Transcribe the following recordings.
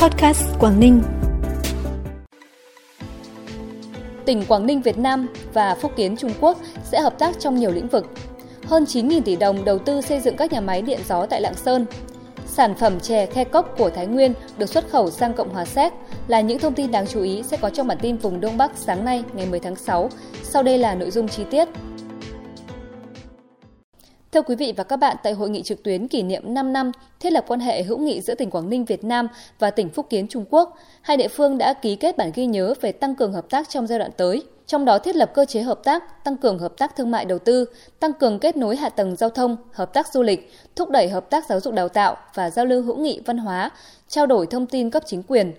Podcast Quảng Ninh. Tỉnh Quảng Ninh, Việt Nam và Phúc Kiến, Trung Quốc sẽ hợp tác trong nhiều lĩnh vực. Hơn 9.000 tỷ đồng đầu tư xây dựng các nhà máy điện gió tại Lạng Sơn. Sản phẩm chè khe cốc của Thái Nguyên được xuất khẩu sang Cộng hòa Séc là những thông tin đáng chú ý sẽ có trong bản tin vùng Đông Bắc sáng nay, ngày 10 tháng 6. Sau đây là nội dung chi tiết. Thưa quý vị và các bạn, tại hội nghị trực tuyến kỷ niệm 5 năm thiết lập quan hệ hữu nghị giữa tỉnh Quảng Ninh Việt Nam và tỉnh Phúc Kiến Trung Quốc, hai địa phương đã ký kết bản ghi nhớ về tăng cường hợp tác trong giai đoạn tới. Trong đó thiết lập cơ chế hợp tác, tăng cường hợp tác thương mại đầu tư, tăng cường kết nối hạ tầng giao thông, hợp tác du lịch, thúc đẩy hợp tác giáo dục đào tạo và giao lưu hữu nghị văn hóa, trao đổi thông tin cấp chính quyền.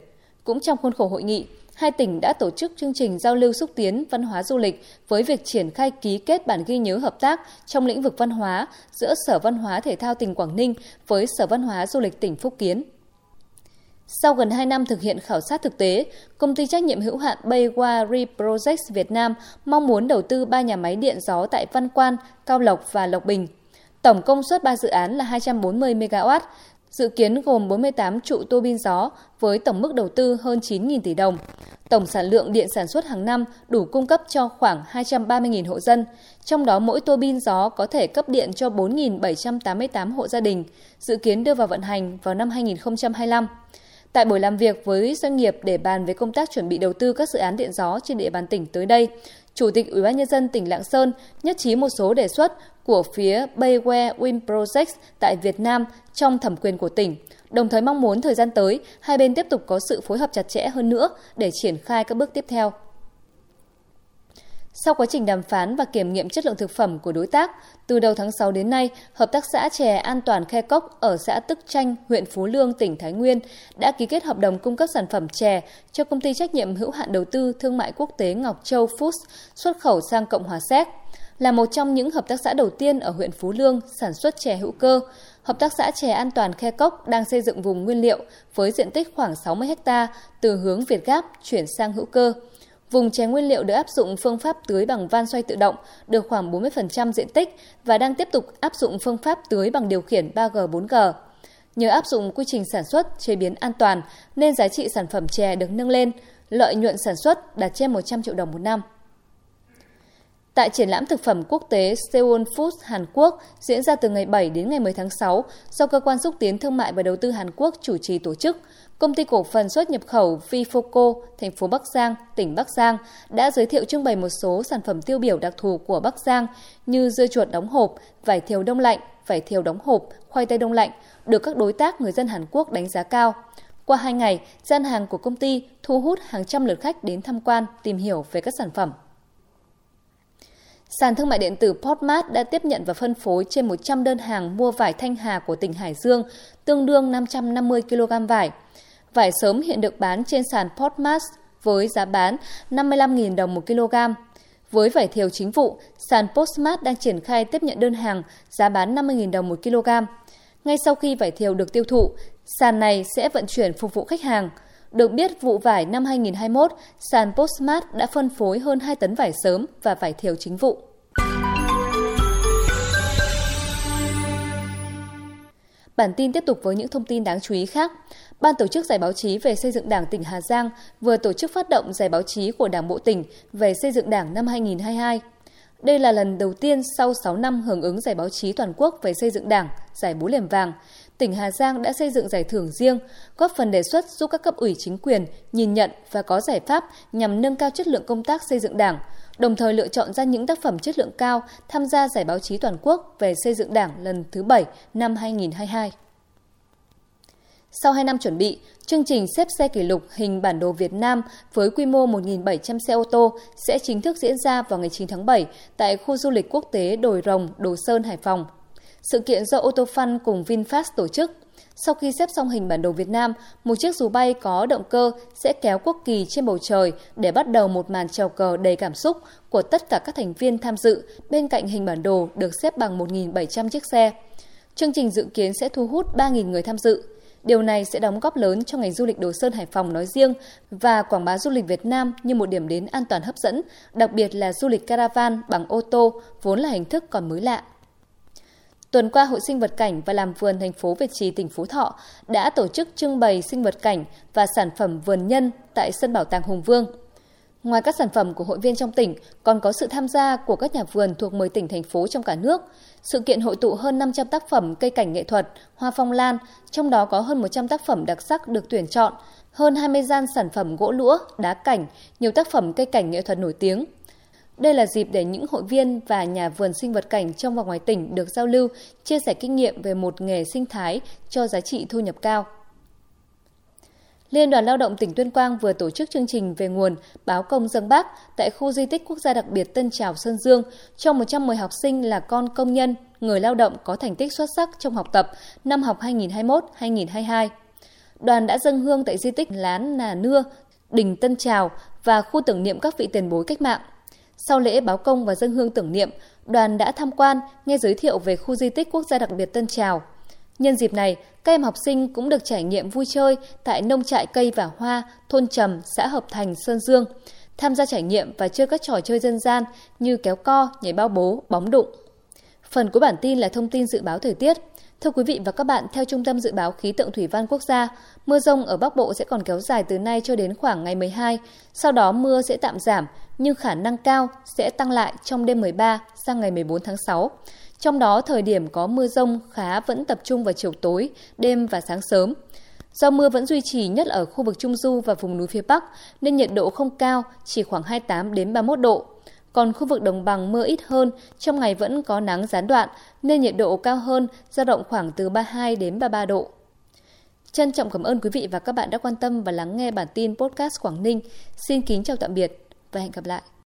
Cũng trong khuôn khổ hội nghị, hai tỉnh đã tổ chức chương trình giao lưu xúc tiến văn hóa du lịch với việc triển khai ký kết bản ghi nhớ hợp tác trong lĩnh vực văn hóa giữa Sở Văn hóa Thể thao tỉnh Quảng Ninh với Sở Văn hóa Du lịch tỉnh Phúc Kiến. Sau gần 2 năm thực hiện khảo sát thực tế, công ty trách nhiệm hữu hạn Baywa Reprojects Việt Nam mong muốn đầu tư 3 nhà máy điện gió tại Văn Quan, Cao Lộc và Lộc Bình. Tổng công suất 3 dự án là 240 MW, dự kiến gồm 48 trụ tua bin gió với tổng mức đầu tư hơn 9.000 tỷ đồng. Tổng sản lượng điện sản xuất hàng năm đủ cung cấp cho khoảng 230.000 hộ dân, trong đó mỗi tua bin gió có thể cấp điện cho 4.788 hộ gia đình, dự kiến đưa vào vận hành vào năm 2025. Tại buổi làm việc với doanh nghiệp để bàn về công tác chuẩn bị đầu tư các dự án điện gió trên địa bàn tỉnh tới đây, Chủ tịch Ủy ban nhân dân tỉnh Lạng Sơn nhất trí một số đề xuất của phía Bayware Wind Projects tại Việt Nam trong thẩm quyền của tỉnh, đồng thời mong muốn thời gian tới hai bên tiếp tục có sự phối hợp chặt chẽ hơn nữa để triển khai các bước tiếp theo. Sau quá trình đàm phán và kiểm nghiệm chất lượng thực phẩm của đối tác, từ đầu tháng 6 đến nay, Hợp tác xã chè An toàn Khe Cốc ở xã Tức Chanh, huyện Phú Lương, tỉnh Thái Nguyên đã ký kết hợp đồng cung cấp sản phẩm chè cho công ty trách nhiệm hữu hạn đầu tư thương mại quốc tế Ngọc Châu Foods xuất khẩu sang Cộng hòa Séc. Là một trong những hợp tác xã đầu tiên ở huyện Phú Lương sản xuất chè hữu cơ, Hợp tác xã chè An toàn Khe Cốc đang xây dựng vùng nguyên liệu với diện tích khoảng 60 ha từ hướng Việt Gáp chuyển sang hữu cơ. Vùng chè nguyên liệu được áp dụng phương pháp tưới bằng van xoay tự động được khoảng 40% diện tích và đang tiếp tục áp dụng phương pháp tưới bằng điều khiển 3G 4G. Nhờ áp dụng quy trình sản xuất, chế biến an toàn nên giá trị sản phẩm chè được nâng lên, lợi nhuận sản xuất đạt trên 100 triệu đồng một năm. Tại triển lãm thực phẩm quốc tế Seoul Food Hàn Quốc diễn ra từ ngày 7 đến ngày 10 tháng 6 do Cơ quan xúc tiến thương mại và đầu tư Hàn Quốc chủ trì tổ chức, Công ty cổ phần xuất nhập khẩu Vifoco, thành phố Bắc Giang, tỉnh Bắc Giang đã giới thiệu trưng bày một số sản phẩm tiêu biểu đặc thù của Bắc Giang như dưa chuột đóng hộp, vải thiều đông lạnh, vải thiều đóng hộp, khoai tây đông lạnh, được các đối tác người dân Hàn Quốc đánh giá cao. Qua hai ngày, gian hàng của công ty thu hút hàng trăm lượt khách đến tham quan, tìm hiểu về các sản phẩm. Sàn thương mại điện tử Portmart đã tiếp nhận và phân phối trên 100 đơn hàng mua vải Thanh Hà của tỉnh Hải Dương, tương đương 550 kg vải. Vải sớm hiện được bán trên sàn Portmart với giá bán 55.000 đồng một kg. Với vải thiều chính vụ, sàn Postmart đang triển khai tiếp nhận đơn hàng giá bán 50.000 đồng một kg. Ngay sau khi vải thiều được tiêu thụ, sàn này sẽ vận chuyển phục vụ khách hàng. Được biết, vụ vải năm 2021, sàn Postmart đã phân phối hơn 2 tấn vải sớm và vải thiều chính vụ. Bản tin tiếp tục với những thông tin đáng chú ý khác. Ban tổ chức Giải báo chí về xây dựng Đảng tỉnh Hà Giang vừa tổ chức phát động Giải báo chí của Đảng Bộ tỉnh về xây dựng Đảng năm 2022. Đây là lần đầu tiên sau 6 năm hưởng ứng Giải báo chí toàn quốc về xây dựng Đảng, Giải búa liềm vàng, tỉnh Hà Giang đã xây dựng giải thưởng riêng, góp phần đề xuất giúp các cấp ủy chính quyền nhìn nhận và có giải pháp nhằm nâng cao chất lượng công tác xây dựng Đảng, đồng thời lựa chọn ra những tác phẩm chất lượng cao tham gia giải báo chí toàn quốc về xây dựng Đảng lần thứ 7 năm 2022. Sau 2 năm chuẩn bị, chương trình xếp xe kỷ lục hình bản đồ Việt Nam với quy mô 1.700 xe ô tô sẽ chính thức diễn ra vào ngày 9 tháng 7 tại khu du lịch quốc tế Đồi Rồng, Đồ Sơn, Hải Phòng. Sự kiện do Ô tô Fun cùng VinFast tổ chức. Sau khi xếp xong hình bản đồ Việt Nam, một chiếc dù bay có động cơ sẽ kéo quốc kỳ trên bầu trời để bắt đầu một màn trèo cờ đầy cảm xúc của tất cả các thành viên tham dự bên cạnh hình bản đồ được xếp bằng 1.700 chiếc xe. Chương trình dự kiến sẽ thu hút 3.000 người tham dự. Điều này sẽ đóng góp lớn cho ngành du lịch Đồ Sơn Hải Phòng nói riêng và quảng bá du lịch Việt Nam như một điểm đến an toàn hấp dẫn, đặc biệt là du lịch caravan bằng ô tô vốn là hình thức còn mới lạ. Tuần qua, Hội Sinh vật cảnh và làm vườn thành phố Việt Trì, tỉnh Phú Thọ đã tổ chức trưng bày sinh vật cảnh và sản phẩm vườn nhân tại sân bảo tàng Hùng Vương. Ngoài các sản phẩm của hội viên trong tỉnh, còn có sự tham gia của các nhà vườn thuộc 10 tỉnh thành phố trong cả nước. Sự kiện hội tụ hơn 500 tác phẩm cây cảnh nghệ thuật, hoa phong lan, trong đó có hơn 100 tác phẩm đặc sắc được tuyển chọn, hơn 20 gian sản phẩm gỗ lũa, đá cảnh, nhiều tác phẩm cây cảnh nghệ thuật nổi tiếng. Đây là dịp để những hội viên và nhà vườn sinh vật cảnh trong và ngoài tỉnh được giao lưu, chia sẻ kinh nghiệm về một nghề sinh thái cho giá trị thu nhập cao. Liên đoàn Lao động tỉnh Tuyên Quang vừa tổ chức chương trình về nguồn báo công dân Bác tại khu di tích quốc gia đặc biệt Tân Trào Sơn Dương cho 110 học sinh là con công nhân, người lao động có thành tích xuất sắc trong học tập năm học 2021-2022. Đoàn đã dâng hương tại di tích Lán Nà Nưa, đỉnh Tân Trào và khu tưởng niệm các vị tiền bối cách mạng. Sau lễ báo công và dân hương tưởng niệm, đoàn đã tham quan, nghe giới thiệu về khu di tích quốc gia đặc biệt Tân Trào. Nhân dịp này, các em học sinh cũng được trải nghiệm vui chơi tại nông trại cây và hoa, thôn Trầm, xã Hợp Thành, Sơn Dương, tham gia trải nghiệm và chơi các trò chơi dân gian như kéo co, nhảy bao bố, bóng đụng. Phần của bản tin là thông tin dự báo thời tiết. Thưa quý vị và các bạn, theo Trung tâm Dự báo Khí tượng Thủy văn Quốc gia, mưa rông ở Bắc Bộ sẽ còn kéo dài từ nay cho đến khoảng ngày 12. Sau đó mưa sẽ tạm giảm, nhưng khả năng cao sẽ tăng lại trong đêm 13 sang ngày 14 tháng 6. Trong đó, thời điểm có mưa rông khá vẫn tập trung vào chiều tối, đêm và sáng sớm. Do mưa vẫn duy trì nhất ở khu vực Trung Du và vùng núi phía Bắc, nên nhiệt độ không cao, chỉ khoảng 28 đến 31 độ. Còn khu vực đồng bằng mưa ít hơn, trong ngày vẫn có nắng gián đoạn nên nhiệt độ cao hơn, dao động khoảng từ 32 đến 33 độ. Trân trọng cảm ơn quý vị và các bạn đã quan tâm và lắng nghe bản tin podcast Quảng Ninh. Xin kính chào tạm biệt và hẹn gặp lại.